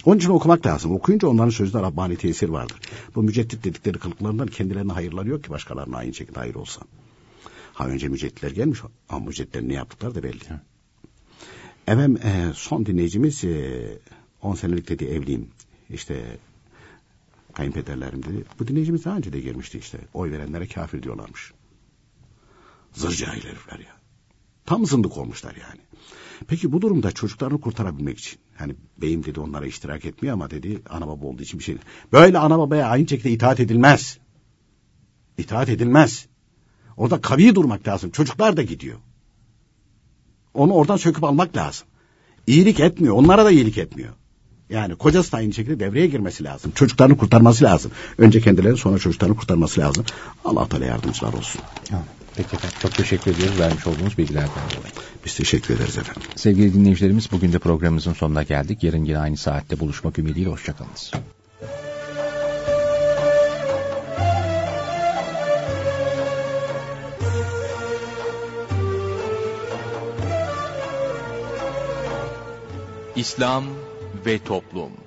Onun için okumak lazım. Okuyunca onların sözünde Rabbani tesir vardır. Bu müceddit dedikleri kılıklarından kendilerine hayırları yok ki başkalarına aynı şekilde hayır olsa. Ha önce mücedditler gelmiş ama mücedditlerin ne yaptıkları da belli. Efendim e, son dinleyicimiz e, 10 senelik dedi evliyim. İşte kayınpederlerim dedi. Bu dinleyicimiz daha önce de girmişti işte. Oy verenlere kafir diyorlarmış. Zır cahil herifler ya. Tam zındık olmuşlar yani. Peki bu durumda çocuklarını kurtarabilmek için hani beyim dedi onlara iştirak etmiyor ama dedi ana baba olduğu için bir şey. Böyle ana babaya aynı şekilde itaat edilmez. İtaat edilmez. Orada kavi durmak lazım. Çocuklar da gidiyor. Onu oradan söküp almak lazım. İyilik etmiyor. Onlara da iyilik etmiyor. Yani kocası da aynı şekilde devreye girmesi lazım. Çocuklarını kurtarması lazım. Önce kendilerini sonra çocuklarını kurtarması lazım. Allah Teala yardımcılar olsun. Peki efendim. Çok teşekkür ediyoruz vermiş olduğunuz bilgilerden dolayı. Biz teşekkür ederiz efendim. Sevgili dinleyicilerimiz bugün de programımızın sonuna geldik. Yarın yine aynı saatte buluşmak ümidiyle hoşçakalınız. İslam ve Toplum